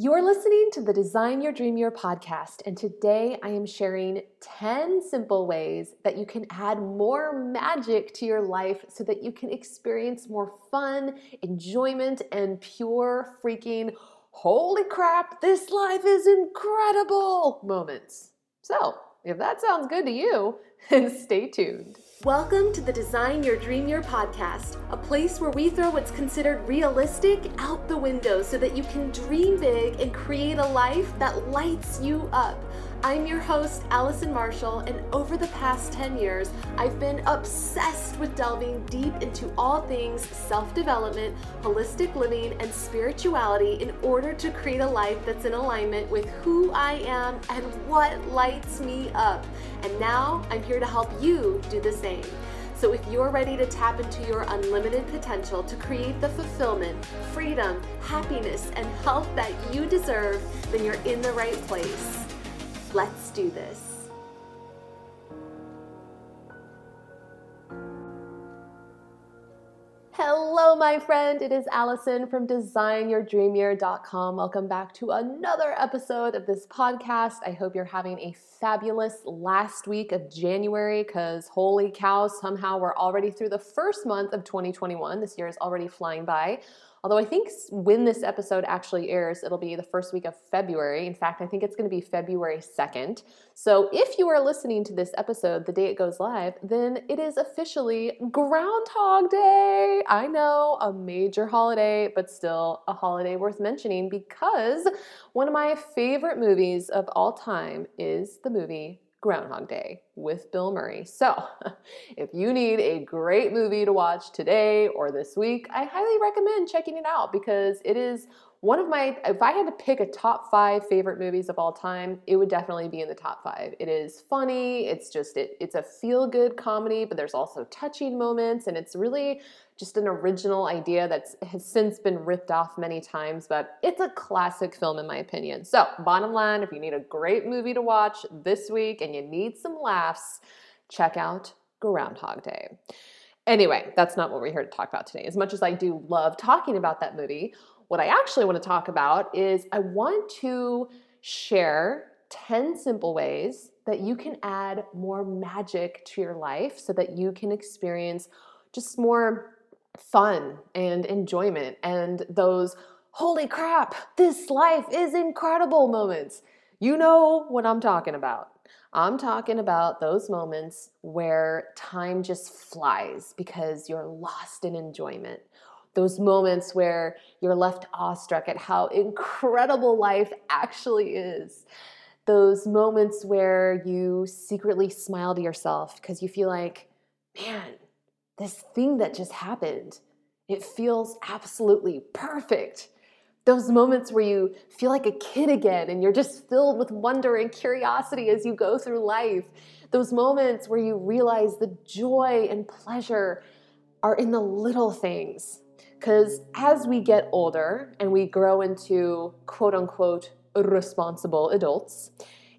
You're listening to the Design Your Dream Year podcast, and today I am sharing 10 simple ways that you can add more magic to your life so that you can experience more fun, enjoyment, and pure freaking holy crap, this life is incredible moments. So, if that sounds good to you, then stay tuned. Welcome to the Design Your Dream Year podcast, a place where we throw what's considered realistic out the window so that you can dream big and create a life that lights you up. I'm your host, Allison Marshall, and over the past 10 years, I've been obsessed with delving deep into all things self development, holistic living, and spirituality in order to create a life that's in alignment with who I am and what lights me up. And now I'm here to help you do the same. So, if you're ready to tap into your unlimited potential to create the fulfillment, freedom, happiness, and health that you deserve, then you're in the right place. Let's do this. Hello, my friend. It is Allison from designyourdreamyear.com. Welcome back to another episode of this podcast. I hope you're having a fabulous last week of January because holy cow, somehow we're already through the first month of 2021. This year is already flying by. Although I think when this episode actually airs, it'll be the first week of February. In fact, I think it's going to be February 2nd. So if you are listening to this episode the day it goes live, then it is officially Groundhog Day. I know, a major holiday, but still a holiday worth mentioning because one of my favorite movies of all time is the movie Groundhog Day with Bill Murray. So, if you need a great movie to watch today or this week, I highly recommend checking it out because it is one of my, if I had to pick a top five favorite movies of all time, it would definitely be in the top five. It is funny, it's just, it, it's a feel good comedy, but there's also touching moments, and it's really just an original idea that has since been ripped off many times, but it's a classic film in my opinion. So, bottom line, if you need a great movie to watch this week and you need some laughs, check out Groundhog Day. Anyway, that's not what we're here to talk about today. As much as I do love talking about that movie, what I actually want to talk about is I want to share 10 simple ways that you can add more magic to your life so that you can experience just more fun and enjoyment and those holy crap, this life is incredible moments. You know what I'm talking about. I'm talking about those moments where time just flies because you're lost in enjoyment. Those moments where you're left awestruck at how incredible life actually is. Those moments where you secretly smile to yourself because you feel like, man, this thing that just happened, it feels absolutely perfect. Those moments where you feel like a kid again and you're just filled with wonder and curiosity as you go through life. Those moments where you realize the joy and pleasure are in the little things. Because as we get older and we grow into quote unquote responsible adults,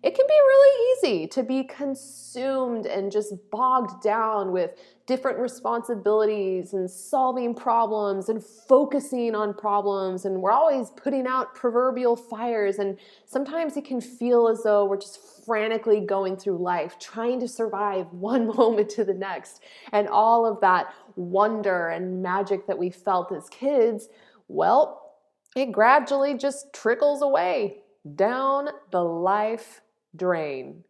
it can be really easy to be consumed and just bogged down with different responsibilities and solving problems and focusing on problems. And we're always putting out proverbial fires. And sometimes it can feel as though we're just frantically going through life, trying to survive one moment to the next. And all of that wonder and magic that we felt as kids, well, it gradually just trickles away down the life drain.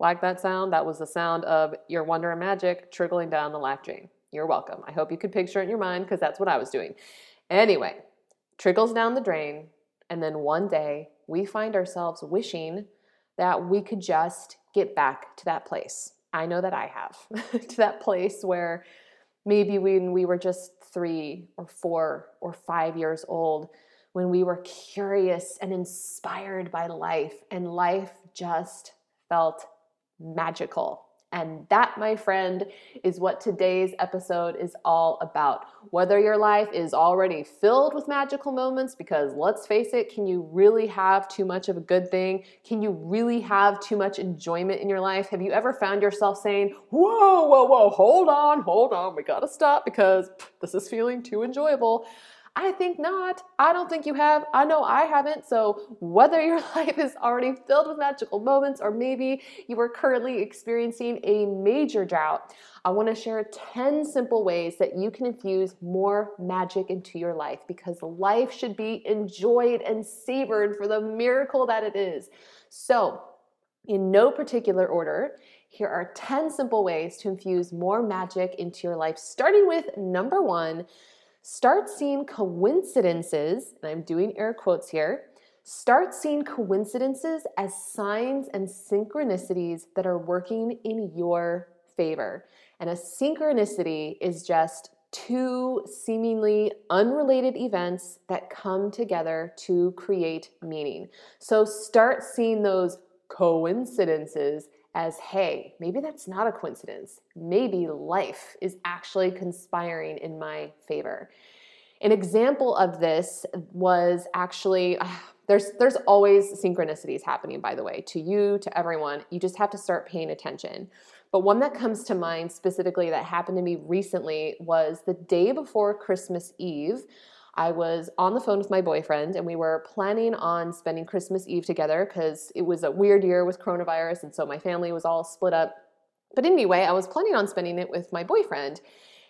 Like that sound? That was the sound of your wonder and magic trickling down the life drain. You're welcome. I hope you could picture it in your mind because that's what I was doing. Anyway, trickles down the drain, and then one day we find ourselves wishing that we could just get back to that place. I know that I have, to that place where maybe when we were just three or four or five years old, when we were curious and inspired by life, and life just felt magical. And that, my friend, is what today's episode is all about. Whether your life is already filled with magical moments, because let's face it, can you really have too much of a good thing? Can you really have too much enjoyment in your life? Have you ever found yourself saying, Whoa, whoa, whoa, hold on, hold on, we gotta stop because this is feeling too enjoyable? I think not. I don't think you have. I know I haven't. So, whether your life is already filled with magical moments or maybe you are currently experiencing a major drought, I want to share 10 simple ways that you can infuse more magic into your life because life should be enjoyed and savored for the miracle that it is. So, in no particular order, here are 10 simple ways to infuse more magic into your life, starting with number one start seeing coincidences, and I'm doing air quotes here. Start seeing coincidences as signs and synchronicities that are working in your favor. And a synchronicity is just two seemingly unrelated events that come together to create meaning. So start seeing those coincidences as hey, maybe that's not a coincidence. Maybe life is actually conspiring in my favor. An example of this was actually there's there's always synchronicities happening by the way to you to everyone. You just have to start paying attention. But one that comes to mind specifically that happened to me recently was the day before Christmas Eve. I was on the phone with my boyfriend and we were planning on spending Christmas Eve together because it was a weird year with coronavirus and so my family was all split up. But anyway, I was planning on spending it with my boyfriend.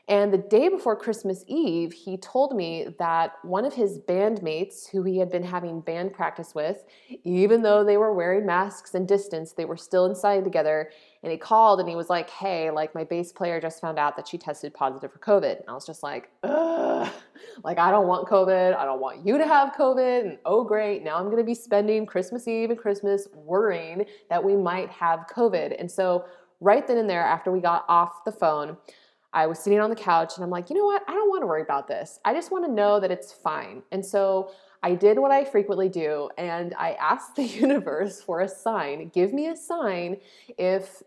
And the day before Christmas Eve, he told me that one of his bandmates, who he had been having band practice with, even though they were wearing masks and distance, they were still inside together. And he called and he was like, Hey, like my bass player just found out that she tested positive for COVID. And I was just like, Ugh, like I don't want COVID. I don't want you to have COVID. And oh, great. Now I'm going to be spending Christmas Eve and Christmas worrying that we might have COVID. And so, right then and there, after we got off the phone, I was sitting on the couch and I'm like, you know what? I don't want to worry about this. I just want to know that it's fine. And so I did what I frequently do and I asked the universe for a sign. Give me a sign if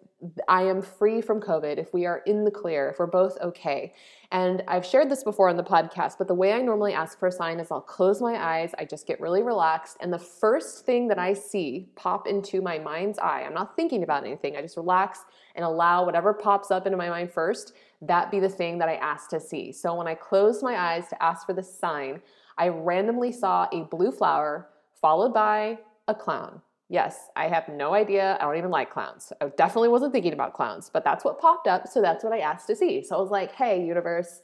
I am free from COVID, if we are in the clear, if we're both okay. And I've shared this before on the podcast, but the way I normally ask for a sign is I'll close my eyes, I just get really relaxed, and the first thing that I see pop into my mind's eye, I'm not thinking about anything, I just relax and allow whatever pops up into my mind first, that be the thing that I asked to see. So when I closed my eyes to ask for the sign, I randomly saw a blue flower followed by a clown. Yes, I have no idea. I don't even like clowns. I definitely wasn't thinking about clowns, but that's what popped up, so that's what I asked to see. So I was like, "Hey, universe,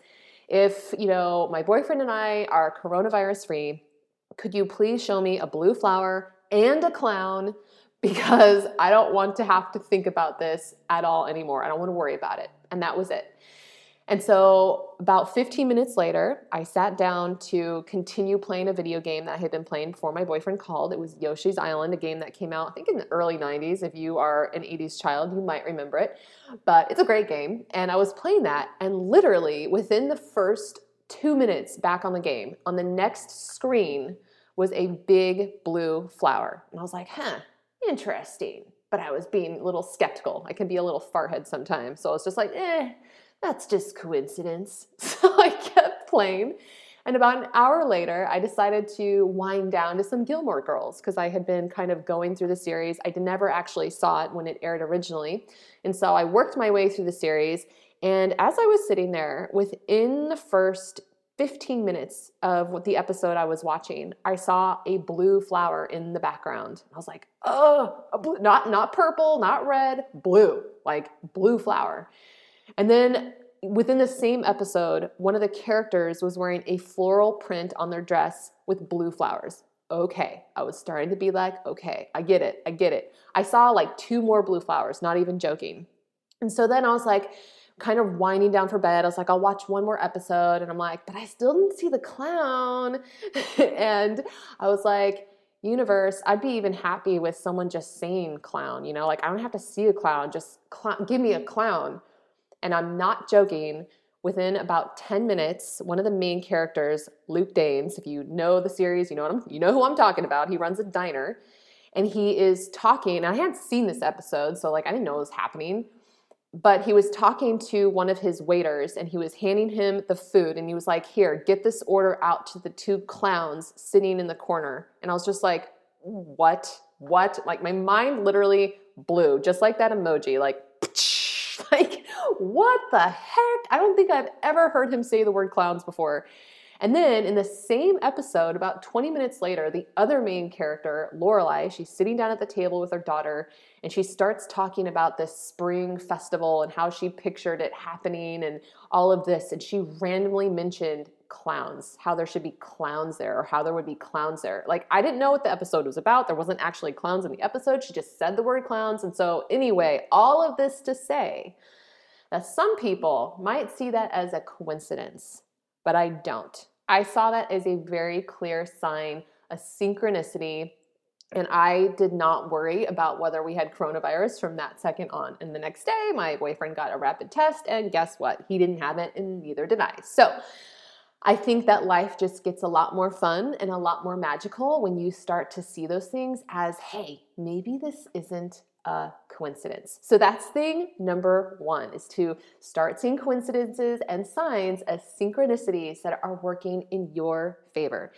if, you know, my boyfriend and I are coronavirus free, could you please show me a blue flower and a clown because I don't want to have to think about this at all anymore. I don't want to worry about it." And that was it. And so, about 15 minutes later, I sat down to continue playing a video game that I had been playing before my boyfriend called. It was Yoshi's Island, a game that came out, I think, in the early 90s. If you are an 80s child, you might remember it. But it's a great game. And I was playing that, and literally within the first two minutes back on the game, on the next screen was a big blue flower. And I was like, huh, interesting. But I was being a little skeptical. I can be a little farthead sometimes. So I was just like, eh that's just coincidence. So I kept playing. And about an hour later, I decided to wind down to some Gilmore Girls because I had been kind of going through the series. I never actually saw it when it aired originally. And so I worked my way through the series. And as I was sitting there, within the first 15 minutes of what the episode I was watching, I saw a blue flower in the background. I was like, oh, not, not purple, not red, blue, like blue flower. And then within the same episode, one of the characters was wearing a floral print on their dress with blue flowers. Okay, I was starting to be like, okay, I get it, I get it. I saw like two more blue flowers, not even joking. And so then I was like, kind of winding down for bed. I was like, I'll watch one more episode. And I'm like, but I still didn't see the clown. and I was like, universe, I'd be even happy with someone just saying clown, you know, like I don't have to see a clown, just give me a clown. And I'm not joking. Within about 10 minutes, one of the main characters, Luke Danes, if you know the series, you know what I'm, you know who I'm talking about. He runs a diner and he is talking, and I hadn't seen this episode, so like I didn't know it was happening. But he was talking to one of his waiters and he was handing him the food and he was like, Here, get this order out to the two clowns sitting in the corner. And I was just like, What? What? Like my mind literally blew, just like that emoji, like like, what the heck? I don't think I've ever heard him say the word clowns before. And then in the same episode, about 20 minutes later, the other main character, Lorelai, she's sitting down at the table with her daughter and she starts talking about this spring festival and how she pictured it happening and all of this. And she randomly mentioned clowns, how there should be clowns there or how there would be clowns there. Like, I didn't know what the episode was about. There wasn't actually clowns in the episode. She just said the word clowns. And so, anyway, all of this to say that some people might see that as a coincidence, but I don't. I saw that as a very clear sign, a synchronicity and I did not worry about whether we had coronavirus from that second on. And the next day, my boyfriend got a rapid test, and guess what? He didn't have it, and neither did I. So I think that life just gets a lot more fun and a lot more magical when you start to see those things as hey, maybe this isn't a coincidence. So that's thing number one is to start seeing coincidences and signs as synchronicities that are working in your favor.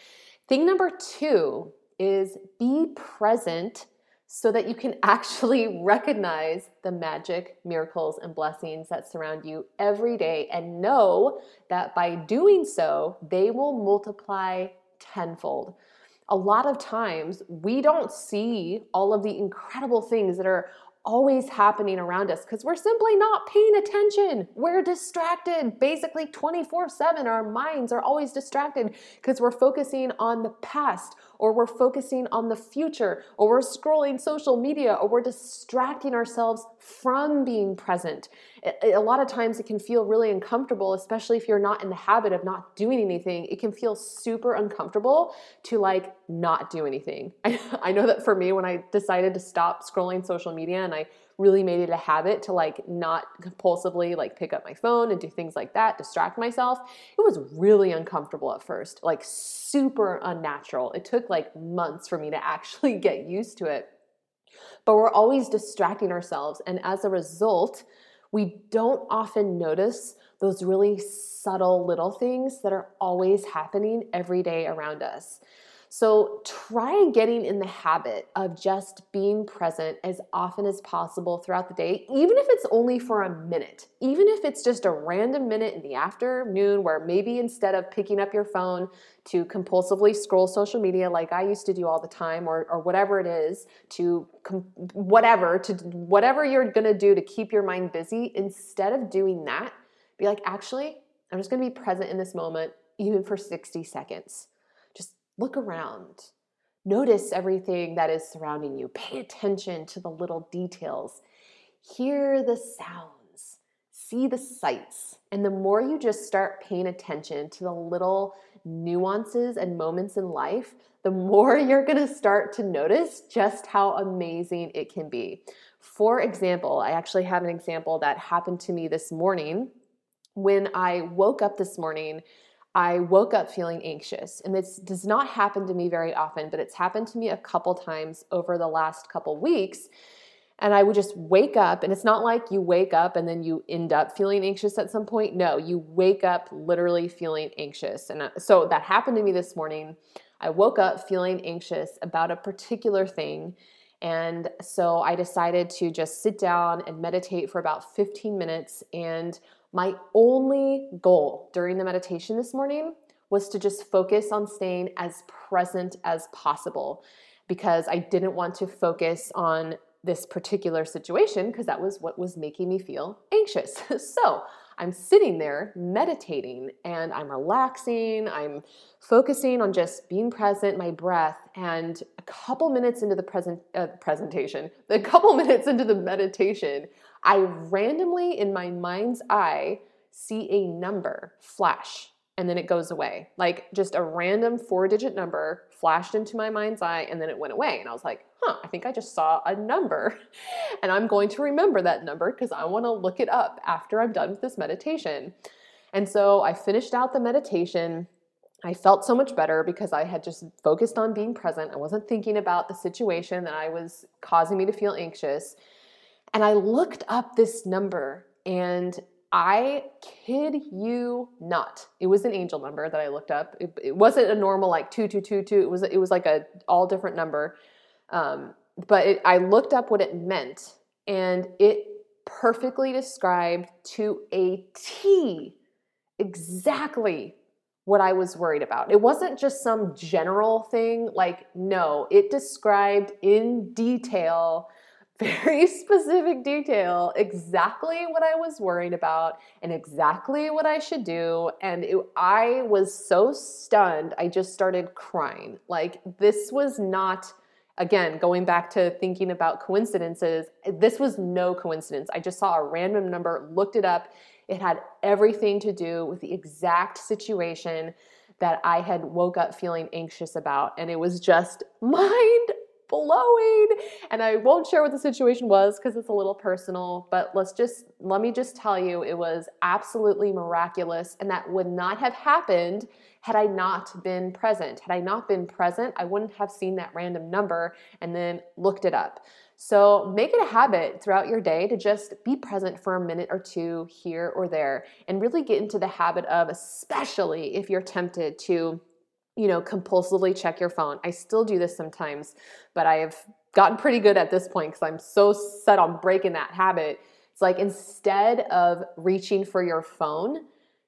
Thing number two is be present so that you can actually recognize the magic, miracles, and blessings that surround you every day and know that by doing so, they will multiply tenfold. A lot of times, we don't see all of the incredible things that are always happening around us because we're simply not paying attention. We're distracted basically 24 7. Our minds are always distracted because we're focusing on the past or we're focusing on the future or we're scrolling social media or we're distracting ourselves from being present. A lot of times it can feel really uncomfortable, especially if you're not in the habit of not doing anything. It can feel super uncomfortable to like not do anything. I, know that for me, when I decided to stop scrolling social media and I really made it a habit to like not compulsively like pick up my phone and do things like that, distract myself. It was really uncomfortable at first, like super unnatural. It took like months for me to actually get used to it. But we're always distracting ourselves. And as a result, we don't often notice those really subtle little things that are always happening every day around us. So try getting in the habit of just being present as often as possible throughout the day, even if it's only for a minute, even if it's just a random minute in the afternoon where maybe instead of picking up your phone to compulsively scroll social media like I used to do all the time or, or whatever it is to com- whatever to whatever you're going to do to keep your mind busy instead of doing that be like actually I'm just going to be present in this moment even for 60 seconds Look around. Notice everything that is surrounding you. Pay attention to the little details. Hear the sounds. See the sights. And the more you just start paying attention to the little nuances and moments in life, the more you're going to start to notice just how amazing it can be. For example, I actually have an example that happened to me this morning. When I woke up this morning, I woke up feeling anxious. And this does not happen to me very often, but it's happened to me a couple times over the last couple weeks. And I would just wake up, and it's not like you wake up and then you end up feeling anxious at some point. No, you wake up literally feeling anxious. And uh, so that happened to me this morning. I woke up feeling anxious about a particular thing. And so I decided to just sit down and meditate for about 15 minutes. And my only goal during the meditation this morning was to just focus on staying as present as possible because I didn't want to focus on this particular situation because that was what was making me feel anxious. so I'm sitting there meditating and I'm relaxing, I'm focusing on just being present, my breath, and a couple minutes into the present uh, presentation, a couple minutes into the meditation, I randomly in my mind's eye see a number flash and then it goes away. Like just a random four digit number flashed into my mind's eye and then it went away. And I was like, huh, I think I just saw a number. And I'm going to remember that number because I want to look it up after I'm done with this meditation. And so I finished out the meditation. I felt so much better because I had just focused on being present. I wasn't thinking about the situation that I was causing me to feel anxious. And I looked up this number and I kid you not. It was an angel number that I looked up. It, it wasn't a normal like two two two two. It was it was like a all different number. Um, but it, I looked up what it meant, and it perfectly described to a T exactly what I was worried about. It wasn't just some general thing. Like, no, it described in detail, very specific detail, exactly what I was worried about and exactly what I should do. And it, I was so stunned, I just started crying. Like, this was not. Again, going back to thinking about coincidences, this was no coincidence. I just saw a random number, looked it up, it had everything to do with the exact situation that I had woke up feeling anxious about. And it was just mind blowing. And I won't share what the situation was because it's a little personal, but let's just, let me just tell you, it was absolutely miraculous. And that would not have happened had I not been present. Had I not been present, I wouldn't have seen that random number and then looked it up. So make it a habit throughout your day to just be present for a minute or two here or there and really get into the habit of, especially if you're tempted to, you know, compulsively check your phone. I still do this sometimes, but I have gotten pretty good at this point because I'm so set on breaking that habit. It's like instead of reaching for your phone,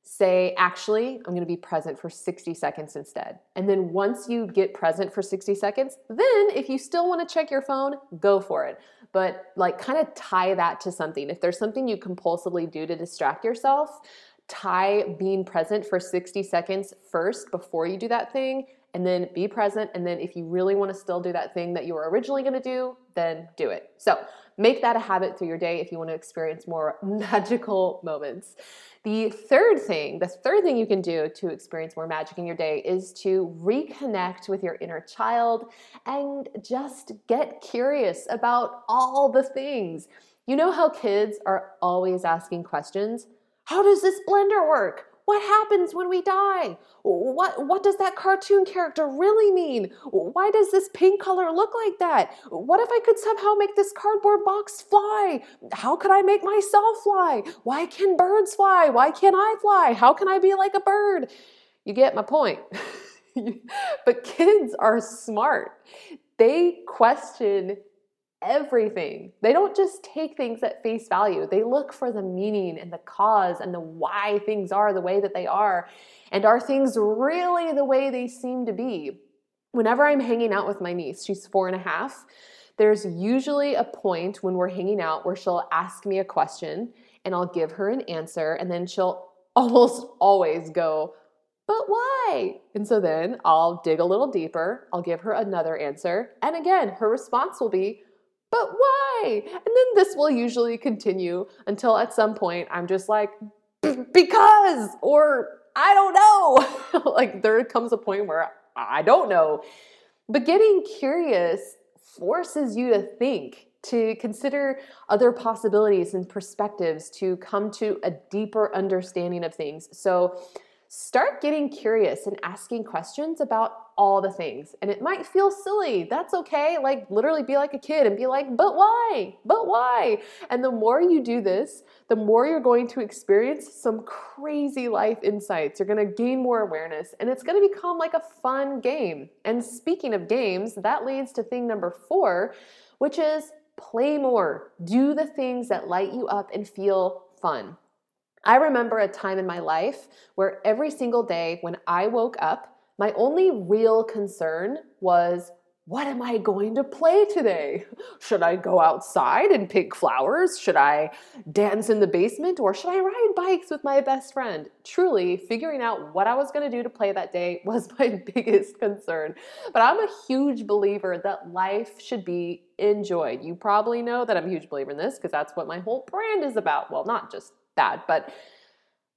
say, actually, I'm going to be present for 60 seconds instead. And then once you get present for 60 seconds, then if you still want to check your phone, go for it. But like kind of tie that to something. If there's something you compulsively do to distract yourself, tie being present for 60 seconds first before you do that thing and then be present. And then if you really want to still do that thing that you were originally going to do, then do it. So make that a habit through your day if you want to experience more magical moments. The third thing, the third thing you can do to experience more magic in your day is to reconnect with your inner child and just get curious about all the things. You know how kids are always asking questions? How does this blender work? What happens when we die? What, what does that cartoon character really mean? Why does this pink color look like that? What if I could somehow make this cardboard box fly? How could I make myself fly? Why can birds fly? Why can't I fly? How can I be like a bird? You get my point. but kids are smart. They question everything. They don't just take things at face value. They look for the meaning and the cause and the why things are the way that they are. And are things really the way they seem to be? Whenever I'm hanging out with my niece, she's four and a half, there's usually a point when we're hanging out where she'll ask me a question and I'll give her an answer, and then she'll almost always go, but why? And so then I'll dig a little deeper, I'll give her another answer, and again, her response will be, but why? And then this will usually continue until at some point I'm just like, because, or I don't know. like there comes a point where I don't know. But getting curious forces you to think, to consider other possibilities and perspectives, to come to a deeper understanding of things. So start getting curious and asking questions about all the things. And it might feel silly. That's okay. Like, literally be like a kid and be like, but why? But why? And the more you do this, the more you're going to experience some crazy life insights. You're going to gain more awareness and it's going to become like a fun game. And speaking of games, that leads to thing number four, which is play more. Do the things that light you up and feel fun. I remember a time in my life where every single day when I woke up, my only real concern was what am I going to play today? Should I go outside and pick flowers? Should I dance in the basement? Or should I ride bikes with my best friend? Truly, figuring out what I was going to do to play that day was my biggest concern. But I'm a huge believer that life should be enjoyed. You probably know that I'm a huge believer in this because that's what my whole brand is about. Well, not just that, but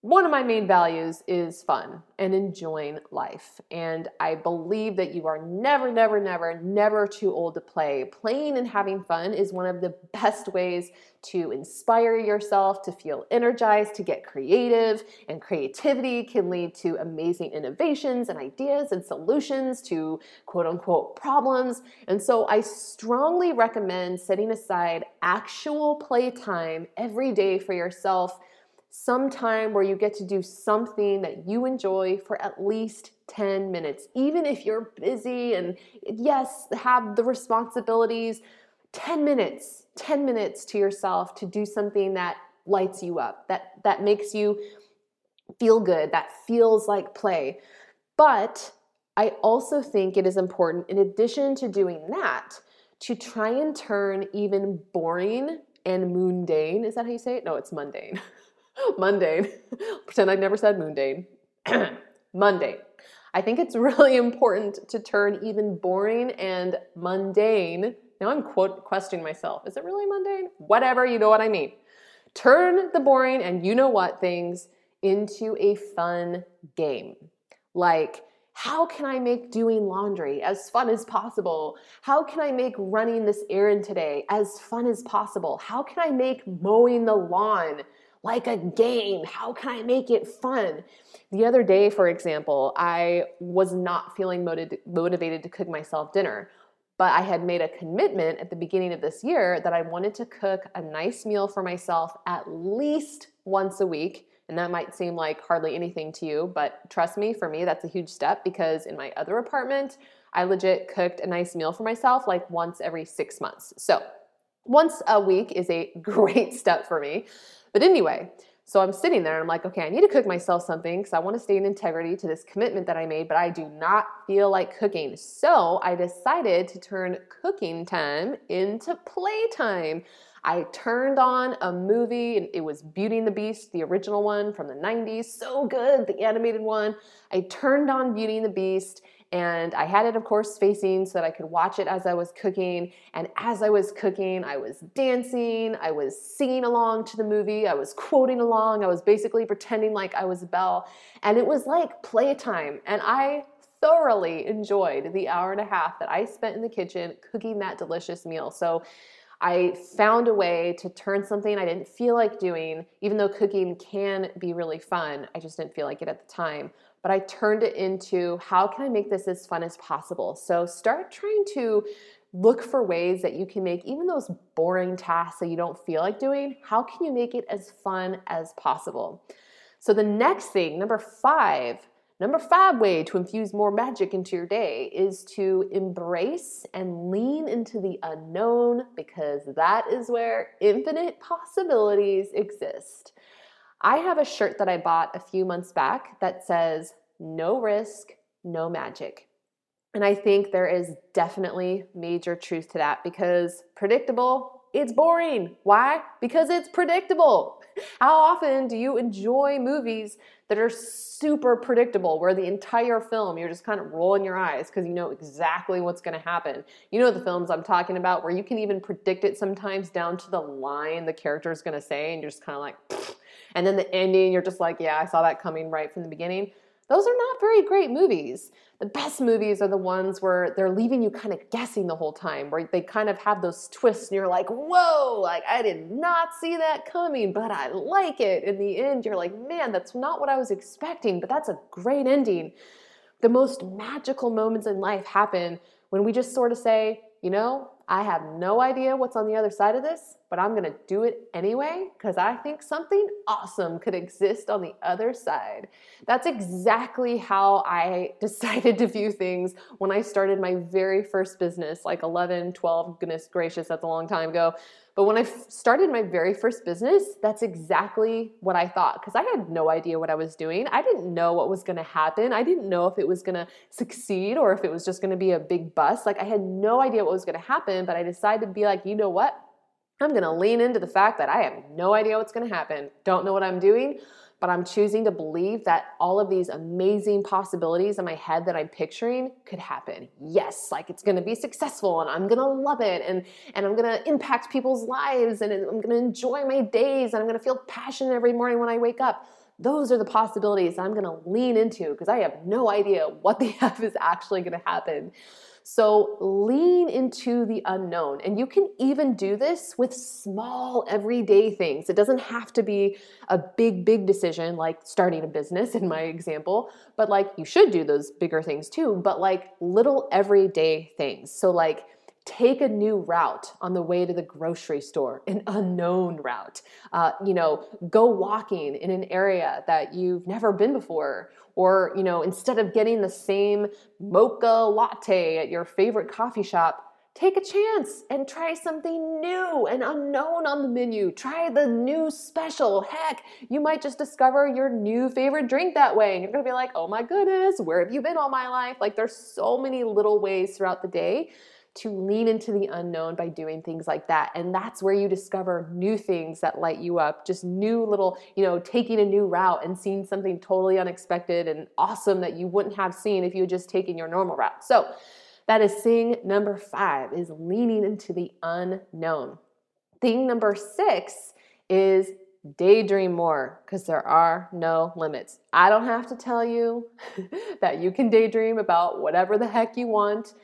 one of my main values is fun and enjoying life. And I believe that you are never, never, never, never too old to play. Playing and having fun is one of the best ways to inspire yourself, to feel energized, to get creative. And creativity can lead to amazing innovations and ideas and solutions to quote unquote problems. And so I strongly recommend setting aside actual playtime every day for yourself some time where you get to do something that you enjoy for at least 10 minutes. Even if you're busy and, yes, have the responsibilities, 10 minutes, 10 minutes to yourself to do something that lights you up, that, that makes you feel good, that feels like play. But I also think it is important, in addition to doing that, to try and turn even boring and mundane. Is that how you say it? No, it's mundane. mundane. Pretend I never said mundane. mundane. I think it's really important to turn even boring and mundane. Now I'm quote questioning myself. Is it really mundane? Whatever, you know what I mean. Turn the boring and you know what things into a fun game. Like, how can I make doing laundry as fun as possible? How can I make running this errand today as fun as possible? How can I make mowing the lawn like a game? How can I make it fun? The other day, for example, I was not feeling motivated to cook myself dinner, but I had made a commitment at the beginning of this year that I wanted to cook a nice meal for myself at least once a week and that might seem like hardly anything to you, but trust me, for me, that's a huge step because in my other apartment, I legit cooked a nice meal for myself like once every six months. So once a week is a great step for me. But anyway, so I'm sitting there and I'm like, okay, I need to cook myself something because I want to stay in integrity to this commitment that I made, but I do not feel like cooking. So I decided to turn cooking time into playtime. I turned on a movie, and it was Beauty and the Beast, the original one from the 90s. So good, the animated one. I turned on Beauty and the Beast, and I had it, of course, facing so that I could watch it as I was cooking. And as I was cooking, I was dancing, I was singing along to the movie, I was quoting along, I was basically pretending like I was Belle. And it was like playtime. And I thoroughly enjoyed the hour and a half that I spent in the kitchen cooking that delicious meal. So I found a way to turn something I didn't feel like doing, even though cooking can be really fun. I just didn't feel like it at the time. But I turned it into how can I make this as fun as possible? So start trying to look for ways that you can make even those boring tasks that you don't feel like doing, how can you make it as fun as possible? So the next thing, number five, Number five way to infuse more magic into your day is to embrace and lean into the unknown because that is where infinite possibilities exist. I have a shirt that I bought a few months back that says, No risk, no magic. And I think there is definitely major truth to that because predictable, it's boring. Why? Because it's predictable. How often do you enjoy movies that are super predictable, where the entire film you're just kind of rolling your eyes because you know exactly what's going to happen. You know the films I'm talking about where you can even predict it sometimes down to the line the character is going to say, and you're just kind of like, and then the ending, you're just like, yeah, I saw that coming right from the beginning. Those are not very great movies. The best movies are the ones where they're leaving you kind of guessing the whole time, where they kind of have those twists and you're like, whoa, like I did not see that coming, but I like it. In the end, you're like, man, that's not what I was expecting, but that's a great ending. The most magical moments in life happen when we just sort of say, you know, I have no idea what's on the other side of this, but I'm gonna do it anyway because I think something awesome could exist on the other side. That's exactly how I decided to view things when I started my very first business, like 11, 12, goodness gracious, that's a long time ago. But when I started my very first business, that's exactly what I thought because I had no idea what I was doing. I didn't know what was going to happen. I didn't know if it was going to succeed or if it was just going to be a big bust. Like I had no idea what was going to happen, but I decided to be like, you know what? I'm going to lean into the fact that I have no idea what's going to happen. Don't know what I'm doing but I'm choosing to believe that all of these amazing possibilities in my head that I'm picturing could happen. Yes, like it's gonna be successful and I'm gonna love it and, and I'm gonna impact people's lives and I'm gonna enjoy my days and I'm gonna feel passionate every morning when I wake up. Those are the possibilities I'm gonna lean into because I have no idea what the F is actually gonna happen. So lean into the unknown. And you can even do this with small everyday things. It doesn't have to be a big, big decision like starting a business in my example, but like you should do those bigger things too, but like little everyday things. So, like, take a new route on the way to the grocery store, an unknown route. Uh, you know, go walking in an area that you've never been before, or, you know, instead of getting the same mocha latte at your favorite coffee shop, take a chance and try something new and unknown on the menu. Try the new special. Heck, you might just discover your new favorite drink that way. And you're gonna be like, oh my goodness, where have you been all my life? Like, there's so many little ways throughout the day to lean into the unknown by doing things like that. And that's where you discover new things that light you up, just new little, you know, taking a new route and seeing something totally unexpected and awesome that you wouldn't have seen if you had just taken your normal route. So, that is thing number five is leaning into the unknown. Thing number six is daydream more because there are no limits. I don't have to tell you that you can daydream about whatever the heck you want.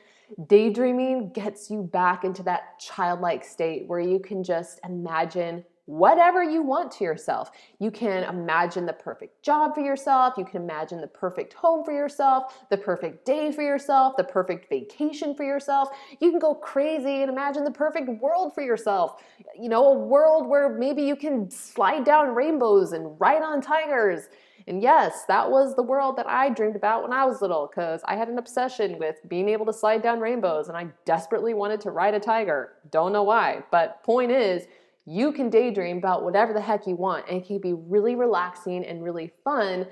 Daydreaming gets you back into that childlike state where you can just imagine whatever you want to yourself. You can imagine the perfect job for yourself. You can imagine the perfect home for yourself, the perfect day for yourself, the perfect vacation for yourself. You can go crazy and imagine the perfect world for yourself. You know, a world where maybe you can slide down rainbows and ride on tigers. And yes, that was the world that I dreamed about when I was little because I had an obsession with being able to slide down rainbows and I desperately wanted to ride a tiger. Don't know why, but point is, you can daydream about whatever the heck you want, and it can be really relaxing and really fun.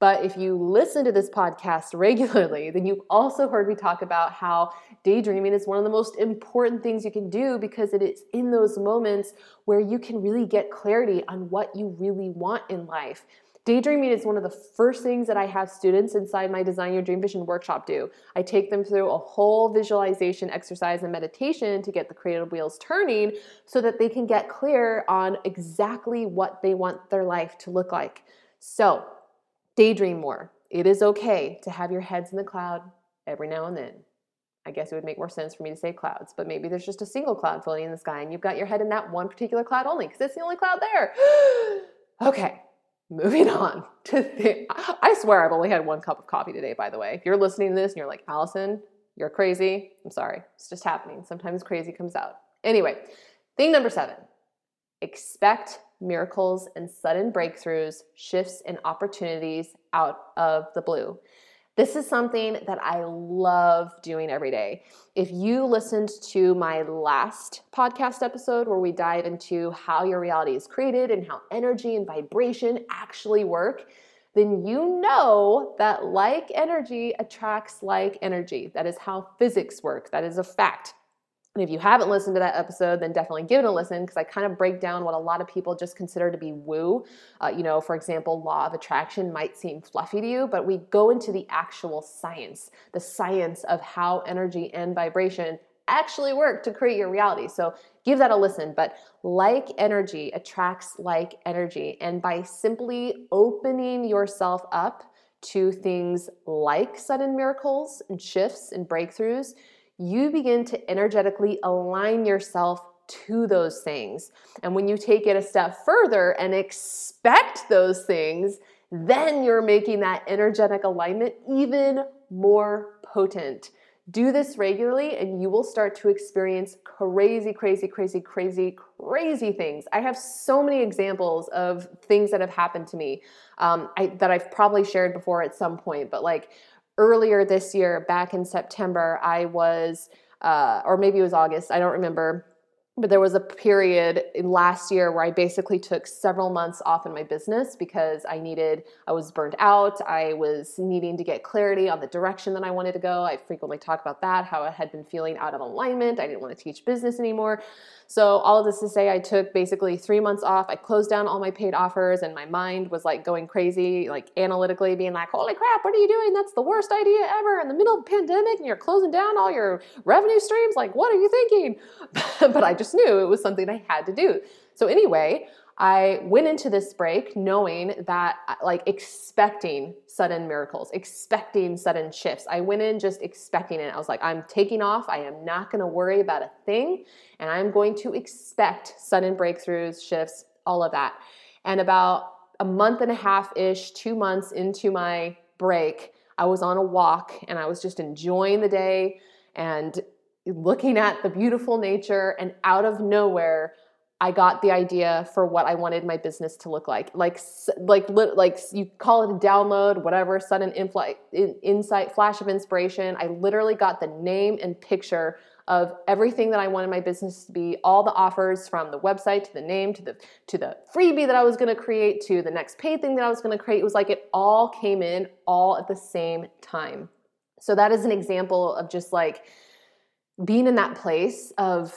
But if you listen to this podcast regularly, then you've also heard me talk about how daydreaming is one of the most important things you can do because it is in those moments where you can really get clarity on what you really want in life. Daydreaming is one of the first things that I have students inside my Design Your Dream Vision workshop do. I take them through a whole visualization exercise and meditation to get the creative wheels turning so that they can get clear on exactly what they want their life to look like. So, daydream more. It is okay to have your heads in the cloud every now and then. I guess it would make more sense for me to say clouds, but maybe there's just a single cloud floating in the sky and you've got your head in that one particular cloud only because it's the only cloud there. okay, moving on to the, I swear I've only had one cup of coffee today, by the way. If you're listening to this and you're like, Allison, you're crazy, I'm sorry. It's just happening. Sometimes crazy comes out. Anyway, thing number seven expect miracles and sudden breakthroughs, shifts, and opportunities out of the blue. This is something that I love doing every day. If you listened to my last podcast episode where we dive into how your reality is created and how energy and vibration actually work, then you know that like energy attracts like energy. That is how physics work. That is a fact. And if you haven't listened to that episode, then definitely give it a listen because I kind of break down what a lot of people just consider to be woo. Uh, you know, for example, law of attraction might seem fluffy to you, but we go into the actual science, the science of how energy and vibration actually work to create your reality. So give that a listen. But like energy attracts like energy. And by simply opening yourself up to things like sudden miracles and shifts and breakthroughs, you begin to energetically align yourself to those things. And when you take it a step further and expect those things, then you're making that energetic alignment even more potent. Do this regularly and you will start to experience crazy, crazy, crazy, crazy, crazy things. I have so many examples of things that have happened to me um, I, that I've probably shared before at some point, but like earlier this year, back in September, I was, uh, or maybe it was August, I don't remember but there was a period in last year where I basically took several months off in my business because I needed, I was burned out. I was needing to get clarity on the direction that I wanted to go. I frequently talk about that, how I had been feeling out of alignment. I didn't want to teach business anymore. So, all of this to say, I took basically three months off. I closed down all my paid offers, and my mind was like going crazy, like analytically being like, holy crap, what are you doing? That's the worst idea ever in the middle of pandemic, and you're closing down all your revenue streams. Like, what are you thinking? but I just knew it was something I had to do. So, anyway, I went into this break knowing that, like, expecting sudden miracles, expecting sudden shifts. I went in just expecting it. I was like, I'm taking off. I am not going to worry about a thing. And I'm going to expect sudden breakthroughs, shifts, all of that. And about a month and a half ish, two months into my break, I was on a walk and I was just enjoying the day and looking at the beautiful nature, and out of nowhere, I got the idea for what I wanted my business to look like. Like, like, like you call it a download, whatever, sudden insight, flash of inspiration. I literally got the name and picture of everything that I wanted my business to be, all the offers from the website to the name to the to the freebie that I was going to create to the next paid thing that I was going to create. It was like it all came in all at the same time. So that is an example of just like being in that place of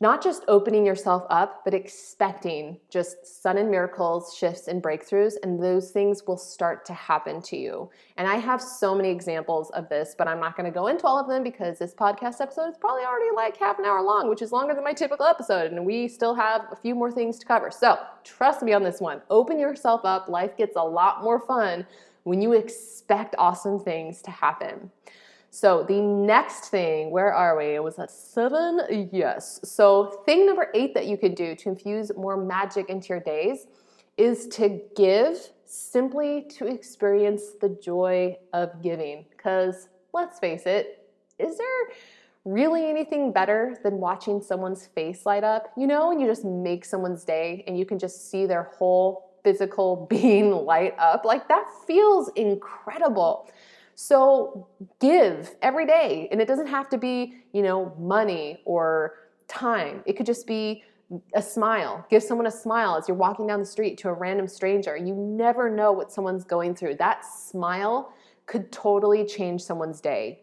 not just opening yourself up, but expecting just sudden miracles, shifts, and breakthroughs, and those things will start to happen to you. And I have so many examples of this, but I'm not going to go into all of them because this podcast episode is probably already like half an hour long, which is longer than my typical episode, and we still have a few more things to cover. So trust me on this one. Open yourself up. Life gets a lot more fun when you expect awesome things to happen. So the next thing, where are we? It was a seven. Yes. So thing number eight that you could do to infuse more magic into your days is to give simply to experience the joy of giving. Because let's face it, is there really anything better than watching someone's face light up? You know, when you just make someone's day and you can just see their whole physical being light up, like that feels incredible. So give every day. And it doesn't have to be, you know, money or time. It could just be a smile. Give someone a smile as you're walking down the street to a random stranger. You never know what someone's going through. That smile could totally change someone's day.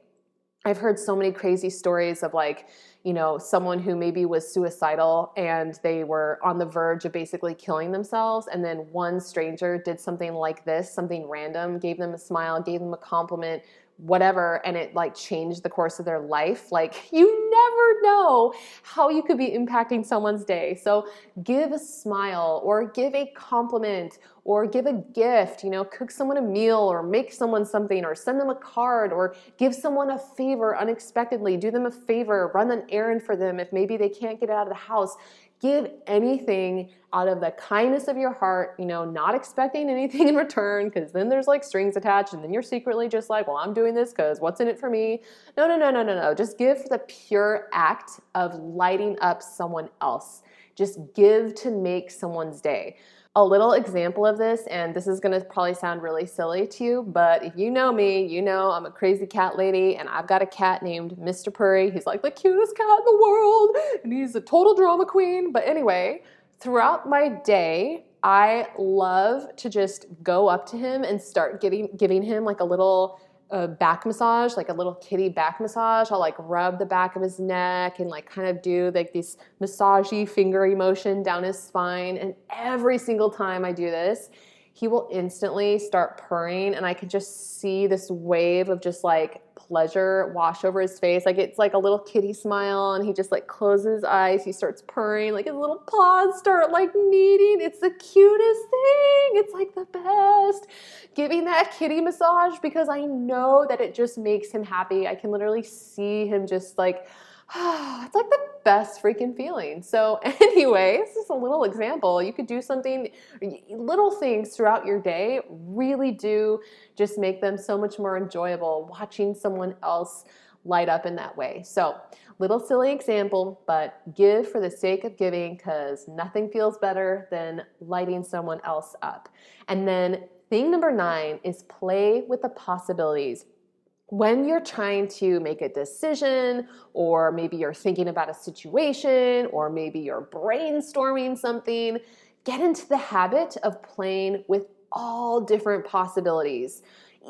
I've heard so many crazy stories of like, you know, someone who maybe was suicidal and they were on the verge of basically killing themselves. And then one stranger did something like this, something random, gave them a smile, gave them a compliment, whatever and it like changed the course of their life like you never know how you could be impacting someone's day. So give a smile or give a compliment or give a gift you know cook someone a meal or make someone something or send them a card or give someone a favor unexpectedly do them a favor run an errand for them if maybe they can't get out of the house. Give anything out of the kindness of your heart, you know, not expecting anything in return, because then there's like strings attached, and then you're secretly just like, well, I'm doing this because what's in it for me? No, no, no, no, no, no. Just give for the pure act of lighting up someone else. Just give to make someone's day a little example of this, and this is gonna probably sound really silly to you, but if you know me, you know I'm a crazy cat lady, and I've got a cat named Mr. Purry. He's like the cutest cat in the world, and he's a total drama queen. But anyway, throughout my day, I love to just go up to him and start giving giving him like a little a back massage, like a little kitty back massage. I'll like rub the back of his neck and like kind of do like this massagey fingery motion down his spine. And every single time I do this, he will instantly start purring and I can just see this wave of just like pleasure wash over his face. Like it's like a little kitty smile and he just like closes his eyes. He starts purring, like his little paws start like kneading. It's the cutest thing. It's like the best. Giving that kitty massage because I know that it just makes him happy. I can literally see him just like it's like the best freaking feeling. So, anyway, this is a little example. You could do something, little things throughout your day really do just make them so much more enjoyable watching someone else light up in that way. So, little silly example, but give for the sake of giving because nothing feels better than lighting someone else up. And then, thing number nine is play with the possibilities when you're trying to make a decision, or maybe you're thinking about a situation, or maybe you're brainstorming something, get into the habit of playing with all different possibilities,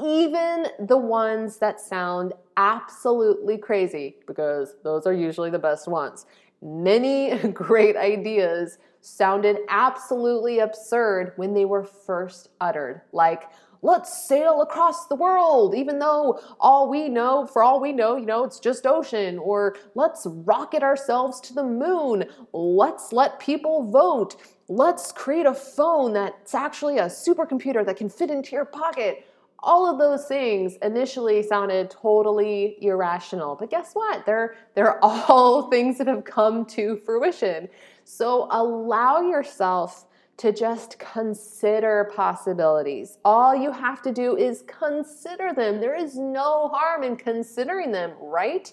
even the ones that sound absolutely crazy, because those are usually the best ones. Many great ideas sounded absolutely absurd when they were first uttered, like, let's sail across the world, even though all we know, for all we know, you know, it's just ocean, or let's rocket ourselves to the moon, let's let people vote, let's create a phone that's actually a supercomputer that can fit into your pocket. All of those things initially sounded totally irrational, but guess what? They're, they're all things that have come to fruition. So allow yourself to just consider possibilities. All you have to do is consider them. There is no harm in considering them, right?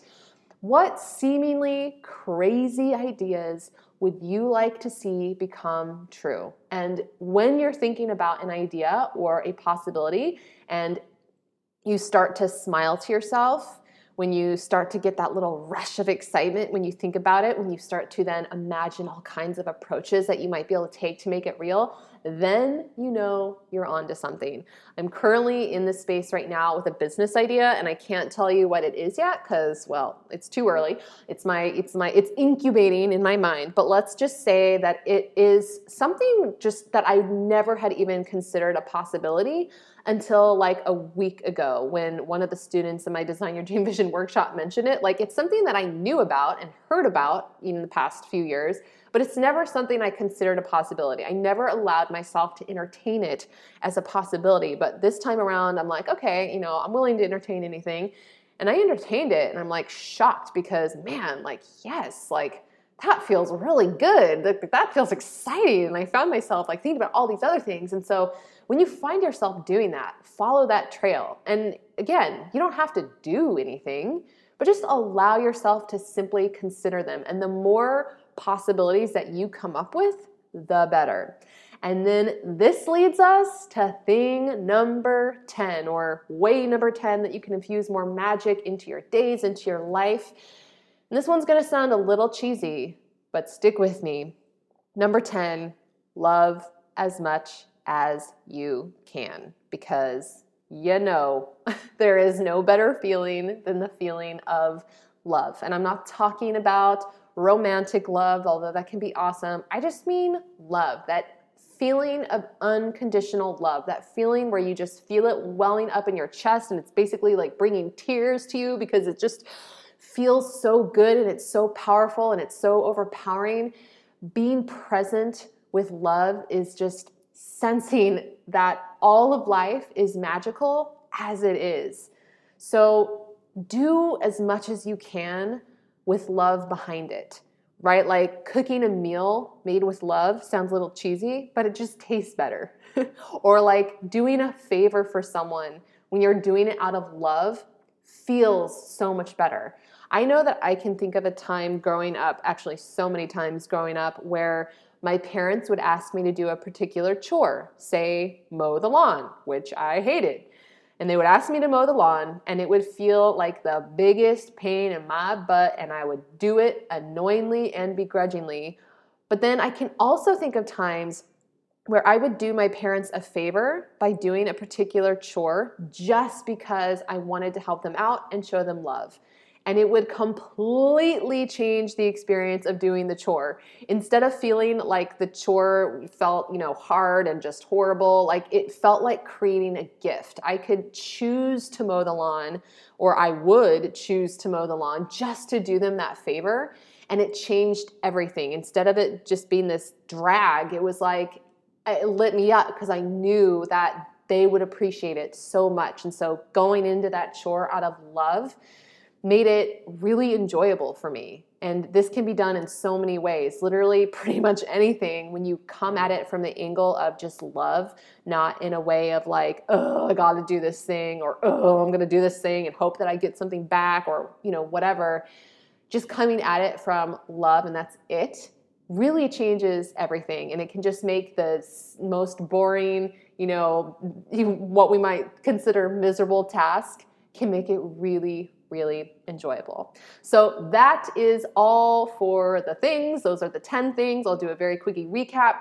What seemingly crazy ideas would you like to see become true? And when you're thinking about an idea or a possibility and you start to smile to yourself, when you start to get that little rush of excitement when you think about it, when you start to then imagine all kinds of approaches that you might be able to take to make it real, then you know you're onto something. I'm currently in this space right now with a business idea and I can't tell you what it is yet cuz well, it's too early. It's my it's my it's incubating in my mind, but let's just say that it is something just that I never had even considered a possibility until like a week ago when one of the students in my Design Your Dream Vision workshop mentioned it. Like it's something that I knew about and heard about in the past few years, but it's never something I considered a possibility. I never allowed myself to entertain it as a possibility. But this time around, I'm like, okay, you know, I'm willing to entertain anything. And I entertained it and I'm like shocked because, man, like, yes, like, that feels really good. That, that feels exciting. And I found myself like thinking about all these other things. And so when you find yourself doing that, follow that trail. And again, you don't have to do anything, but just allow yourself to simply consider them. And the more possibilities that you come up with, the better. And then this leads us to thing number 10, or way number 10, that you can infuse more magic into your days, into your life. And this one's gonna sound a little cheesy, but stick with me. Number 10, love as much as you can because you know there is no better feeling than the feeling of love. And I'm not talking about romantic love, although that can be awesome. I just mean love, that feeling of unconditional love, that feeling where you just feel it welling up in your chest and it's basically like bringing tears to you because it just feels so good and it's so powerful and it's so overpowering. Being present with love is just sensing that all of life is magical as it is. So do as much as you can with love behind it, right? Like cooking a meal made with love sounds a little cheesy, but it just tastes better. or like doing a favor for someone when you're doing it out of love feels so much better. I know that I can think of a time growing up, actually, so many times growing up, where my parents would ask me to do a particular chore, say mow the lawn, which I hated. And they would ask me to mow the lawn, and it would feel like the biggest pain in my butt, and I would do it annoyingly and begrudgingly. But then I can also think of times where I would do my parents a favor by doing a particular chore just because I wanted to help them out and show them love and it would completely change the experience of doing the chore. Instead of feeling like the chore felt, you know, hard and just horrible, like it felt like creating a gift. I could choose to mow the lawn or I would choose to mow the lawn just to do them that favor, and it changed everything. Instead of it just being this drag, it was like it lit me up because I knew that they would appreciate it so much. And so going into that chore out of love made it really enjoyable for me. And this can be done in so many ways, literally, pretty much anything when you come at it from the angle of just love, not in a way of like, oh, I gotta do this thing, or oh, I'm gonna do this thing and hope that I get something back, or, you know, whatever. Just coming at it from love and that's it really changes everything. And it can just make the most boring, you know, what we might consider miserable task can make it really, really enjoyable. So that is all for the things. Those are the 10 things. I'll do a very quickie recap.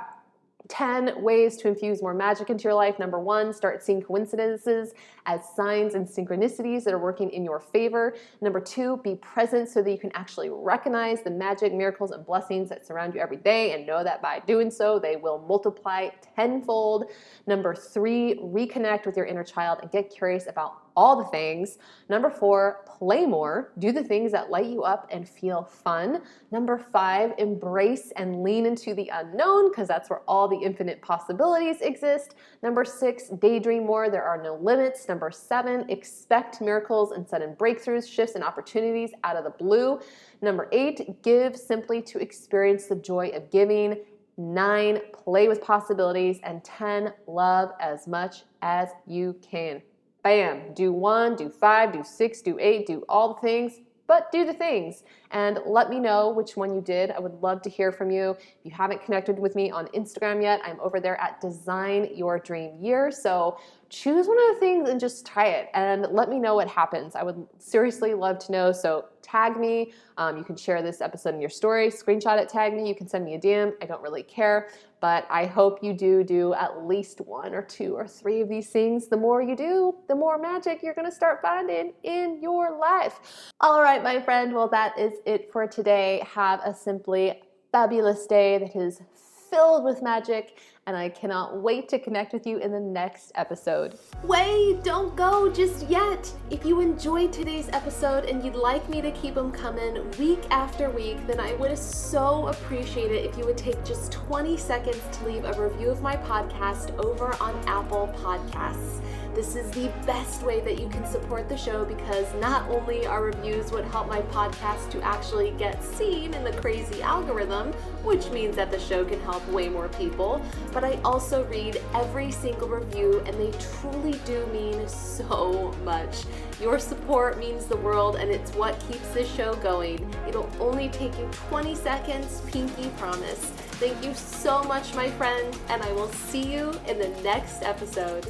10 ways to infuse more magic into your life. Number one, start seeing coincidences as signs and synchronicities that are working in your favor. Number two, be present so that you can actually recognize the magic, miracles, and blessings that surround you every day and know that by doing so, they will multiply tenfold. Number three, reconnect with your inner child and get curious about all the things. Number four, play more. Do the things that light you up and feel fun. Number five, embrace and lean into the unknown because that's where all the infinite possibilities exist. Number six, daydream more. There are no limits. Number seven, expect miracles and sudden breakthroughs, shifts, and opportunities out of the blue. Number eight, give simply to experience the joy of giving. Nine, play with possibilities. And 10, love as much as you can. Bam. Do one, do five, do six, do eight, do all the things. but do the things and let me know which one you did. I would love to hear from you. If you haven't connected with me on Instagram yet, I'm over there at Design Your Dream Year. So choose one of the things and just try it and let me know what happens. I would seriously love to know. So tag me. Um, you can share this episode in your story, screenshot it, tag me. You can send me a DM. I don't really care, but I hope you do do at least one or two or three of these things. The more you do, the more magic you're going to start finding in your life. All right, my friend. Well, that is it for today. Have a simply fabulous day that is filled with magic and I cannot wait to connect with you in the next episode. Wait, don't go just yet. If you enjoyed today's episode and you'd like me to keep them coming week after week, then I would so appreciate it if you would take just 20 seconds to leave a review of my podcast over on Apple Podcasts. This is the best way that you can support the show because not only are reviews what help my podcast to actually get seen in the crazy algorithm, which means that the show can help way more people, but I also read every single review and they truly do mean so much. Your support means the world and it's what keeps this show going. It'll only take you 20 seconds, pinky promise. Thank you so much, my friend, and I will see you in the next episode.